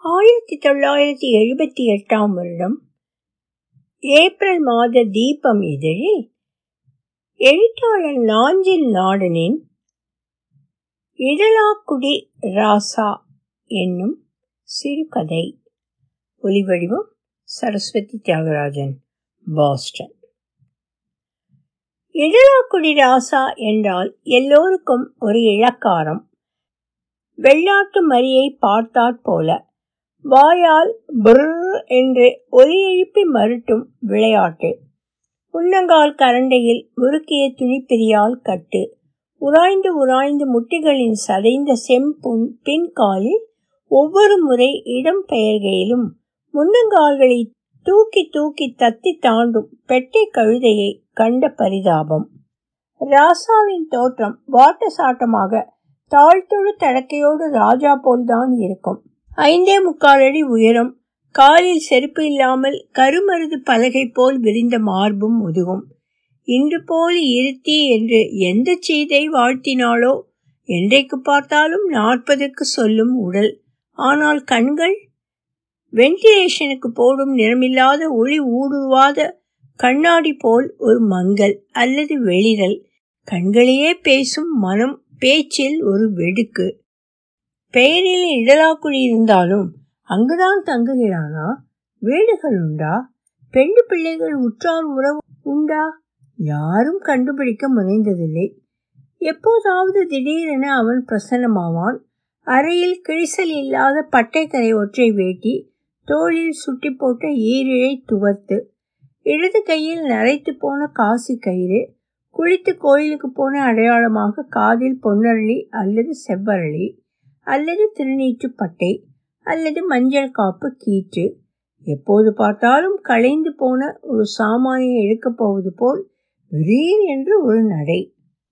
ஆயிரத்தி தொள்ளாயிரத்தி எழுபத்தி எட்டாம் வருடம் ஏப்ரல் மாத தீபம் இதழில் எழுத்தாளர் நாஞ்சில் நாடனின் இடலாக்குடி ராசா என்னும் சிறுகதை. ஒலிவடிவம் சரஸ்வதி தியாகராஜன் பாஸ்டன். இடலாக்குடி ராசா என்றால் எல்லோருக்கும் ஒரு இளக்காரம். வெள்ளாட்டு மரியை பார்த்தாற் போல வாயால் பிர் என்று ஒலி எழுப்பி மறுட்டும் விளையாட்டு. முன்னங்கால் கரண்டையில் முறுக்கிய துணிப்பிரியால் கட்டு. உராய்ந்து உராய்ந்து முட்டிகளின் சதைந்த செம்புண் பின்காலில் ஒவ்வொரு முறை இடம் பெயர்கையிலும் முன்னங்கால்களை தூக்கி தூக்கி தத்தி தாண்டும் பெட்டை கழுதையை கண்ட பரிதாபம். ராசாவின் தோற்றம் வாட்ட சாட்டமாக தாழ்த்தொழு தடக்கையோடு ராஜா போல்தான் இருக்கும். ஐந்தே முக்கால் அடி உயரம். காலில் செருப்பு இல்லாமல் கருமருது பலகை போல் விரிந்த மார்பும் முதுகும். இன்று போல் இருத்தி என்று எந்த செய்தை வாழ்த்தினாளோ? என்றைக்கு பார்த்தாலும் நாற்பதுக்கு சொல்லும் உடல். ஆனால் கண்கள்? வென்டிலேஷனுக்கு போடும் நிறமில்லாத ஒளி ஊடுருவாத கண்ணாடி போல் ஒரு மங்கல் அல்லது வெளிரல் கண்களையே பேசும் மனம் பேச்சில் ஒரு வெடுக்கு. பெயரில் இடலாக்குழி இருந்தாலும் அங்குதான் தங்குகிறானா? வீடுகள் உண்டா? பெண்டு பிள்ளைகள் உற்றார் உறவு உண்டா? யாரும் கண்டுபிடிக்க முனைந்ததில்லை. எப்போதாவது திடீரென அவன் பிரசன்னமாவான். அறையில் கிழிசல் இல்லாத பட்டைக்கரை ஒற்றை வேட்டி தோளில் சுட்டி போட்ட ஈரிழை துவத்து இடது கையில் நரைத்து போன காசி கயிறு குளித்து கோயிலுக்கு போன அடையாளமாக காதில் பொன்னரளி அல்லது செவ்வரளி அல்லது திருநீற்றுப்பட்டை அல்லது மஞ்சள் காப்பு கீற்று. எப்போது பார்த்தாலும் களைந்து போன ஒரு சாமானியை எடுக்கப் போவது போல் விரீர் என்று ஒரு நடை.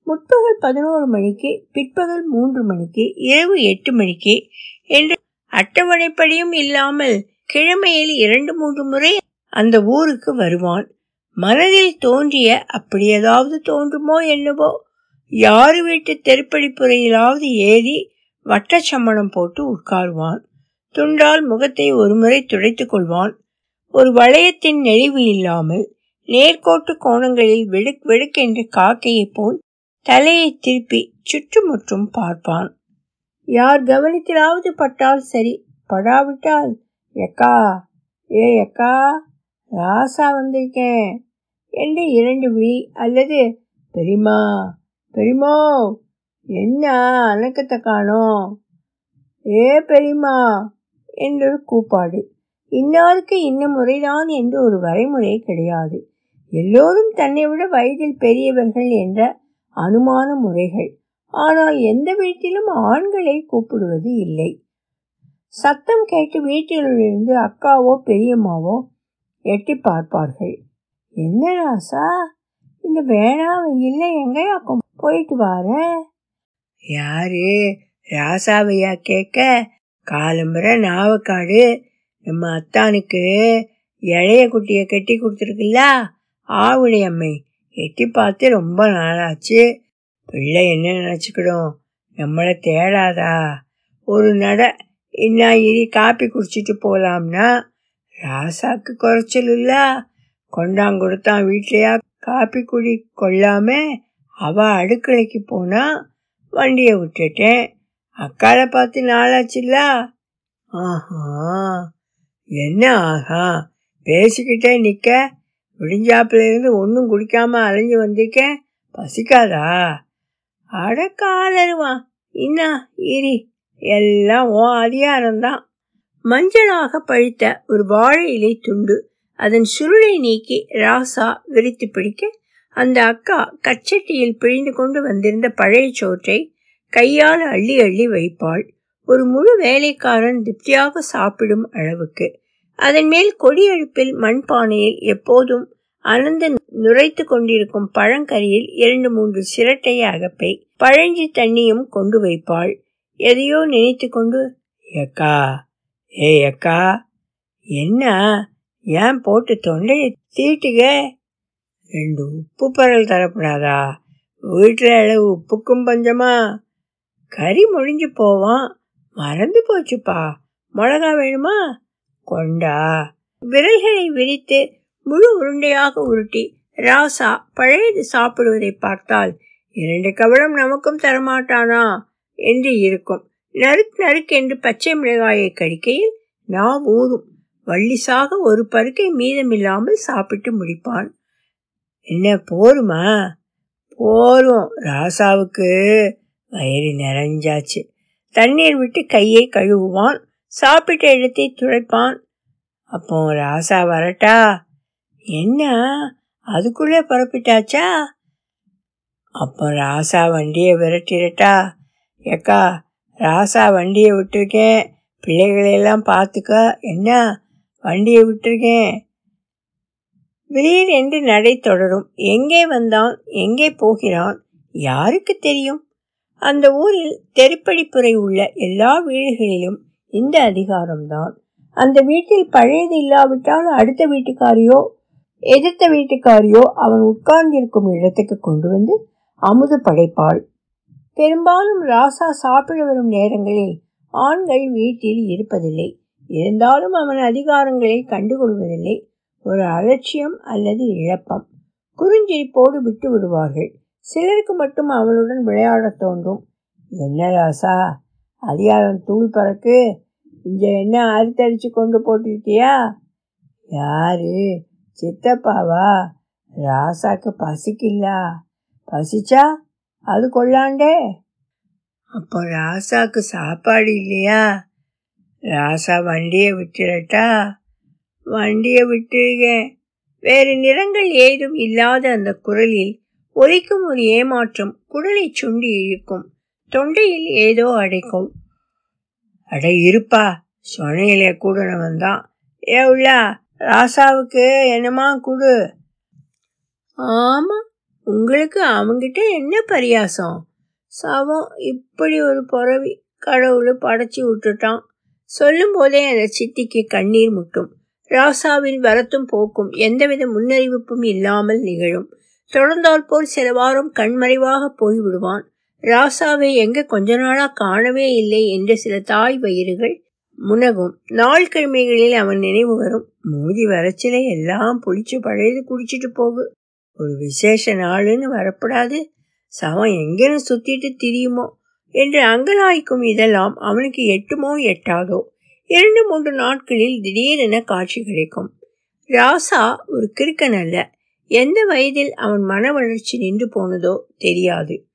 முற்பகல் பதினோரு மணிக்கு பிற்பகல் மூன்று மணிக்கு இரவு எட்டு மணிக்கு என்று அட்டவணைப்படியும் இல்லாமல் கிழமையில் இரண்டு மூன்று முறை அந்த ஊருக்கு வருவான். மனதில் தோன்றிய அப்படி ஏதாவது தோன்றுமோ என்னவோ? யாரு வீட்டு தெருப்படிப்புறையிலாவது ஏறி வட்டச்சம்மணம் போட்டு உட்காருவான். துண்டால் முகத்தை ஒருமுறை துடைத்துக் கொள்வான். ஒரு வளையத்தின் நெளிவு இல்லாமல் நேர்கோட்டு கோணங்களில் வெடுக் வெடுக்கென்று காக்கையைப் போல் தலையை திருப்பி சுற்றுமுற்றும் பார்ப்பான். யார் கவனத்திலாவது பட்டால் சரி படாவிட்டால் எக்கா ஏ எக்கா ராசா வந்திருக்கேன் என்று இரண்டு விழி அல்லது பெரியமா பெரியமோ என்ன அணக்கத்தை காணோம்? ஏ பெரியம்மா என்றொரு கூப்பாடு. இன்னாருக்கு இன்ன முறைதான் என்று ஒரு வரைமுறை கிடையாது. எல்லோரும் தன்னை விட வயதில் பெரியவர்கள் என்ற அனுமான முறைகள். ஆனால் எந்த வீட்டிலும் ஆண்களை கூப்பிடுவது இல்லை. சத்தம் கேட்டு வீட்டிலிருந்து அக்காவோ பெரியம்மாவோ எட்டி பார்ப்பார்கள். என்ன ராசா இந்த வேணா இல்லை எங்கேயா போயிட்டு வார யாரு? ராசாவையா கேட்க காலம்புற நாவக்காடு நம்ம அத்தானுக்கு இளைய குட்டியை கட்டி கொடுத்துருக்குல்ல ஆவுடை அம்மை எட்டி பார்த்து ரொம்ப நாளாச்சு. பிள்ளை என்ன நினச்சிக்கிடும்? நம்மளை தேடாதா? ஒரு நட என்ன இனி காப்பி குடிச்சிட்டு போகலாம்னா ராசாக்கு குறைச்சல் இல்ல. கொண்டாங்கொடுத்தான் வீட்லையா காப்பி குடி கொள்ளாம அவ அடுக்கலைக்கு போனா வண்டியை விட்டுட்டேன். அக்காளை பார்த்து நாளாச்சுல்ல ஆஹா என்ன ஆஹா? பேசிக்கிட்டே நிற்க விடிஞ்சாப்புல இருந்து ஒன்றும் குடிக்காம அலைஞ்சு வந்திருக்கேன் பசிக்காதா? அட காலருவான் இன்னா இரி. எல்லாம் ஓ அதிகாரம்தான். மஞ்சளாக பழித்த ஒரு வாழை இலை துண்டு அதன் சுருளை நீக்கி ராசா விரித்து பிடிக்க அந்த அக்கா கச்சட்டியில் பிழிந்து கொண்டு வந்திருந்த பழைய சோற்றை கையால் அள்ளி அள்ளி வைப்பாள். ஒரு முழு வேலைக்காரன் திருப்தியாக சாப்பிடும் அளவுக்கு. அதன் மேல் கொடியழுப்பில் மண்பானையில் எப்போதும் அனந்த நுரைத்து கொண்டிருக்கும் பழங்கரியில் இரண்டு மூன்று சிரட்டை அகப்பை பழஞ்சி தண்ணியும் கொண்டு வைப்பாள். எதையோ நினைத்து கொண்டு ஏக்கா ஏ அக்கா என்ன ஏன் போட்டு தொண்டையை தீட்டுக? ரெண்டு உப்பு பரல் தரப்படாதா? வீட்டில் அளவு உப்புக்கும் பஞ்சமா? கறி முடிஞ்சு போவான். மறந்து போச்சுப்பா. மிளகா வேணுமா? கொண்டா. விரல்களை விரித்து முழு உருண்டையாக உருட்டி ராசா பழையது சாப்பிடுவதை பார்த்தால் இரண்டு கவலம் நமக்கும் தரமாட்டானா? என்று இருக்கும். நறுக் நறுக் என்று பச்சை மிளகாயை கடிக்கையில் நாம் ஊறும் வள்ளிசாக ஒரு பருக்கை மீதமில்லாமல் சாப்பிட்டு முடிப்பான். என்ன போருமா? போரும். ராசாவுக்கு வயிறு நிறைஞ்சாச்சு. தண்ணீர் விட்டு கையை கழுவுவான். சாப்பிட்ட இடத்தை துடைப்பான். அப்போ ராசா வரட்டா? என்ன? அதுக்குள்ளே புறப்பிட்டாச்சா? அப்போ ராசா வண்டியை விரட்டிடட்டா? ஏக்கா ராசா வண்டியை விட்டுருக்கேன். பிள்ளைகளையெல்லாம் பார்த்துக்க. என்ன? வண்டியை விட்டுருக்கேன். விரீர் என்று நடை தொடரும். எங்கே வந்தான்? எங்கே போகிறான்? யாருக்கு தெரியும்? அந்த ஊரில் தெருப்படிப்புரை உள்ள எல்லா வீடுகளிலும் இந்த அதிகாரம்தான். அந்த வீட்டில் பழையது இல்லாவிட்டால் அடுத்த வீட்டுக்காரியோ எதிர்த்த வீட்டுக்காரியோ அவன் உட்கார்ந்திருக்கும் இடத்துக்கு கொண்டு வந்து அமுது படைப்பாள். பெரும்பாலும் ராசா சாப்பிட வரும் நேரங்களில் ஆண்கள் வீட்டில் இருப்பதில்லை. இருந்தாலும் அவன் அதிகாரங்களை கண்டுகொள்வதில்லை. ஒரு அலட்சியம் அல்லது இழப்பம். குறுஞ்சிரிப்போடு விட்டு விடுவார்கள். சிலருக்கு மட்டும் அவளுடன் விளையாடத் தோன்றும். என்ன ராசா அதிகாரம் தூள் பறக்கு? இங்க என்ன அறுத்தடிச்சு கொண்டு போட்டிருக்கியா? யாரு? சித்தப்பாவா? ராசாக்கு பசிக்கில்லா? பசிச்சா? அது கொள்ளாண்டே அப்போ ராசாக்கு சாப்பாடு இல்லையா? ராசா வண்டியை விட்டுறட்டா? வண்டியை விட்டுருக்கேன் வேறு நிறங்கள் ஏதும் இல்லாத அந்த குரலில் ஒலிக்கும் ஒரு ஏமாற்றம் குடலை சுண்டி இழுக்கும். தொண்டையில் ஏதோ அடைக்கும். அட இருப்பா சொனையிலே கூடனவன் தான். ஏ உள்ளா ராசாவுக்கு என்னமா குடு? ஆமா உங்களுக்கு அவங்கிட்ட என்ன பரியாசம்? சவம் இப்படி ஒரு புறவி கடவுள் படைச்சி விட்டுட்டான். சொல்லும் போதே அந்த சித்திக்கு கண்ணீர் முட்டும். ராசாவின் வரத்தும் போக்கும் எந்தவித முன்னறிவிப்பும் இல்லாமல் நிகழும். தொடர்ந்தால் போல் சில வாரம் கண்மறைவாக போய்விடுவான். ராசாவை எங்க கொஞ்ச நாளா காணவே இல்லை என்று சில தாய் வயிறுகள் முனகும். நாள் கிழமைகளில் அவன் நினைவு வரும். மூதி வரச்சில எல்லாம் புளிச்சு பழையது குடிச்சிட்டு போகு. ஒரு விசேஷ நாளுன்னு வரப்படாது. சவம் எங்கேன்னு சுத்திட்டு திரியுமோ? என்று அங்கலாய்க்கும் இதெல்லாம் அவனுக்கு எட்டுமோ எட்டாதோ? இரண்டு மூன்று நாட்களில் திடீரென காட்சி கிடைக்கும். ராசா ஒரு கிறுக்கன் அல்ல. எந்த வயதில் அவன் மன வளர்ச்சி நின்று போனதோ தெரியாது.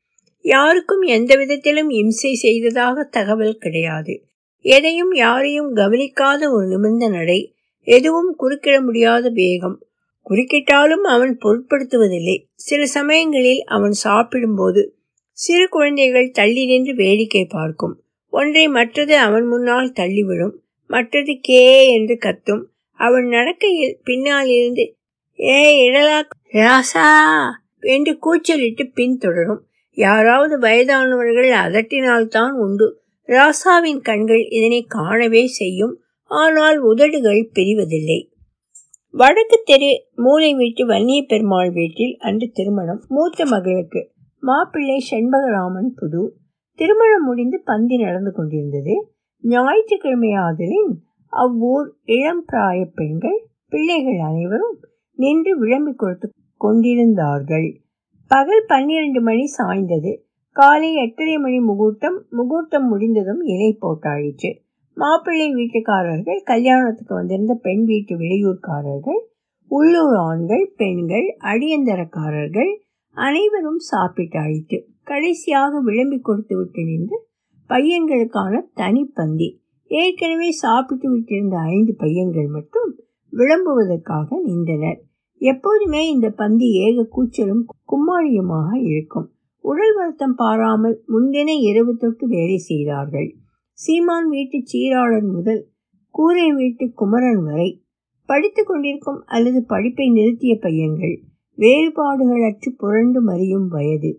யாருக்கும் எந்த விதத்திலும் இம்சை செய்ததாக தகவல் கிடையாது. எதையும் யாரையும் கவனிக்காத ஒரு நிமிர்ந்த நடை எதுவும் குறுக்கிட முடியாத வேகம். குறுக்கிட்டாலும் அவன் பொருட்படுத்துவதில்லை. சில சமயங்களில் அவன் சாப்பிடும்போது சிறு குழந்தைகள் தள்ளி நின்று வேடிக்கை பார்க்கும். ஒன்றை மற்றது அவன் முன்னால் தள்ளிவிடும் மற்றது கே என்று கத்தும். அவன் நடக்கையில் பின்னால் இருந்து ஏ இடலா ராசா என்று கூச்சலிட்டு பின்தொடரும் யாராவது வயதானவர்கள் அதட்டினால்தான் உண்டு. ராசாவின் கண்கள் இதனை காணவே செய்யும். ஆனால் உதடுகள் பிரிவதில்லை. வடக்கு தெரு மூளை வீட்டு வன்னிய பெருமாள் வீட்டில் அன்று திருமணம். மூத்த மகளுக்கு மாப்பிள்ளை செண்பகராமன் புதூர் திருமணம் முடிந்து பந்தி நடந்து கொண்டிருந்தது. ஞாயிற்றுக்கிழமை ஆதலின் அவ்வூர் இளம் பிராய பெண்கள் பிள்ளைகள் அனைவரும் நின்று விளம்பிக் கொடுத்து கொண்டிருந்தார்கள். பகல் பன்னிரண்டு மணி சாய்ந்தது. காலை எட்டரை மணி முகூர்த்தம் முகூர்த்தம் முடிந்ததும் இலை போட்டாயிற்று. மாப்பிள்ளை வீட்டுக்காரர்கள் கல்யாணத்துக்கு வந்திருந்த பெண் வீட்டு வெளியூர்காரர்கள் உள்ளூர் ஆண்கள் பெண்கள் அடியந்தரக்காரர்கள் அனைவரும் சாப்பிட்டாயிற்று. கடைசியாக விளம்பி கொடுத்து விட்டு நின்று பையன்களுக்கான தனிப்பந்தி ஏற்கனவே சாப்பிட்டு விட்டிருந்த ஐந்து பையன்கள் மட்டும் விளம்புவதற்காக நின்றனர். எப்போதுமே இந்த பந்தி ஏக கூச்சலும் கும்மாளியுமாக இருக்கும். உடல் வருத்தம் பாராமல் முன்தின இரவு தொட்டு வேலை செய்தார்கள். சீமான் வீட்டு சீராளன் முதல் கூரை வீட்டு குமரன் வரை படித்து கொண்டிருக்கும் அல்லது படிப்பை நிறுத்திய பையன்கள் வேறுபாடுகள் அற்று புரண்டு மறியும் வயது.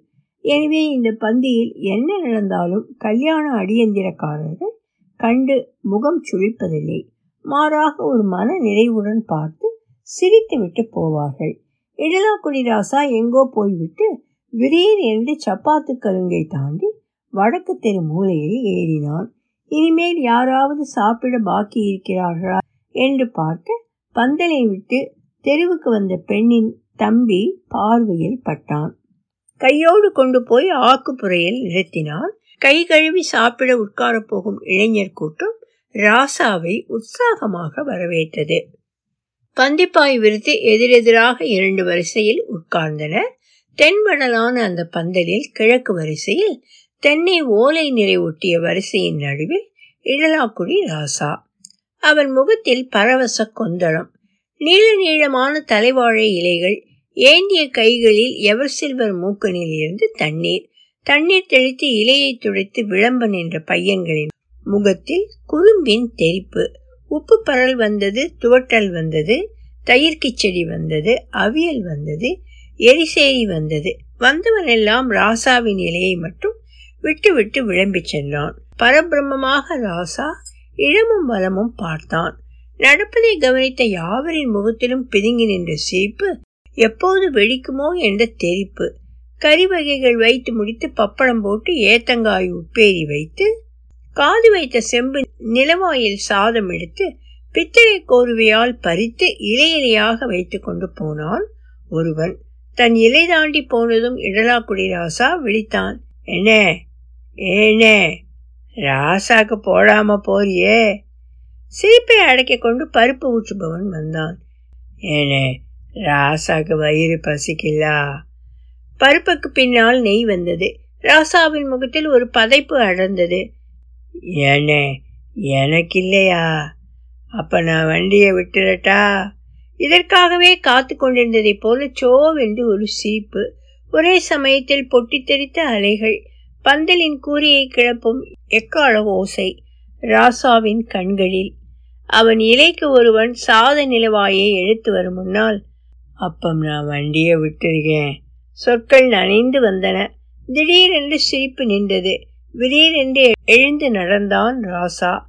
எனவே இந்த பந்தியில் என்ன நடந்தாலும் கல்யாண அடியந்திரக்காரர்கள் கண்டு முகம் சுழிப்பதில்லை. மாறாக ஒரு மன நிறைவுடன் பார்த்து சிரித்துவிட்டு போவார்கள். இடலாக்குடி ராசா எங்கோ போய்விட்டு விரீர் என்று சப்பாத்து கருங்கை தாண்டி வடக்கு தெரு மூலையில் ஏறினான். இனிமேல் யாராவது சாப்பிட பாக்கி இருக்கிறார்களா என்று பார்க்க பந்தலை விட்டு தெருவுக்கு வந்த பெண்ணின் தம்பி பார்வையில் பட்டான். கையோடு கொண்டு போய் ஆக்குப்புறையில் நிறுத்தினான். கை கழுவி சாப்பிட உட்கார போகும் இளைஞர் கூட்டம் ராசாவை உற்சாகமாக வரவேற்றது. பந்திப்பாய் விரித்து எதிரெதிராக இரண்டு வரிசையில் உட்கார்ந்தனர் தென்வடலான அந்த பந்தலில் கிழக்கு வரிசையில் தென்னை ஓலை நிறை ஒட்டிய வரிசையின் நடுவில் இழலாக்குடி ராசா. அவன் முகத்தில் பரவச கொந்தளம். நீள நீளமான தலைவாழை இலைகள் ஏந்திய கைகளில் எவர் சில்வர் மூக்கனில் இருந்து தண்ணீர். தண்ணீர் தெளித்து இலையை துடைத்து விளம்ப நின்ற பையன்களின் முகத்தில் குறும்பின் தெரிப்பு உப்பு பரல் வந்தது துவட்டல் வந்தது தயிர் கிச்சடி வந்தது அவியல் வந்தது எரிசேரி வந்தது. வந்தவனெல்லாம் ராசாவின் இலையை மட்டும் விட்டு விட்டு சென்றான். பரபிரம்மமாக ராசா இளமும் வளமும் பார்த்தான். நடப்பதை கவனித்த யாவரின் முகத்திலும் பிதுங்கி நின்ற சிரிப்பு எப்போது வெடிக்குமோ என்ற தெரிப்பு. கறி வகைகள் வைத்து முடித்து பப்படம் போட்டு ஏத்தங்காய் உப்பேரி வைத்து காது வைத்த செம்பு நிலவாயில் சாதம் எடுத்து பித்தளை கோருவையால் பறித்து இலையிலையாக வைத்து கொண்டு போனான் ஒருவன். தன் இலை தாண்டி போனதும் இடலாக்குடி ராசா விழித்தான். என்ன? ஏனே? ராசாக்கு போடாம போறியே? சிரிப்பை அடக்கி கொண்டு பருப்பு ஊற்றுபவன் வந்தான். ஏனே? ராசாக்கு வயிறு பசிக்கலா? பருப்புக்கு பின்னால் நெய் வந்தது. ராசாவின் முகத்தில் ஒரு பதைப்பு அடர்ந்தது. ஏனே எனக்கு இல்லையா அப்ப நான் வண்டியை விட்டுறட்டா? இதற்காகவே காத்து கொண்டிருந்ததைப் போல சோவென்று ஒரு சீப்பு ஒரே சமயத்தில் பொட்டி தெரித்த அலைகள் பந்தலின் கூரியை கிளப்பும் எக்கால ஓசை ராசாவின் கண்களில். அவன் இலைக்கு ஒருவன் சாத நிலவாயை எடுத்து வரும் முன்னால் அப்பம் நான் வண்டியை விட்டுருக்கேன். சொற்கள் நனைந்து வந்தன. திடீரென்று சிரிப்பு நின்றது. திடீரென்று எழுந்து நடந்தான் ராசா.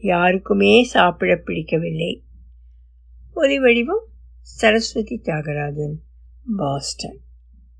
யாருக்குமே சாப்பிட பிடிக்கவில்லை. ஒலி வடிவம் சரஸ்வதி தியாகராஜன் பாஸ்டன்.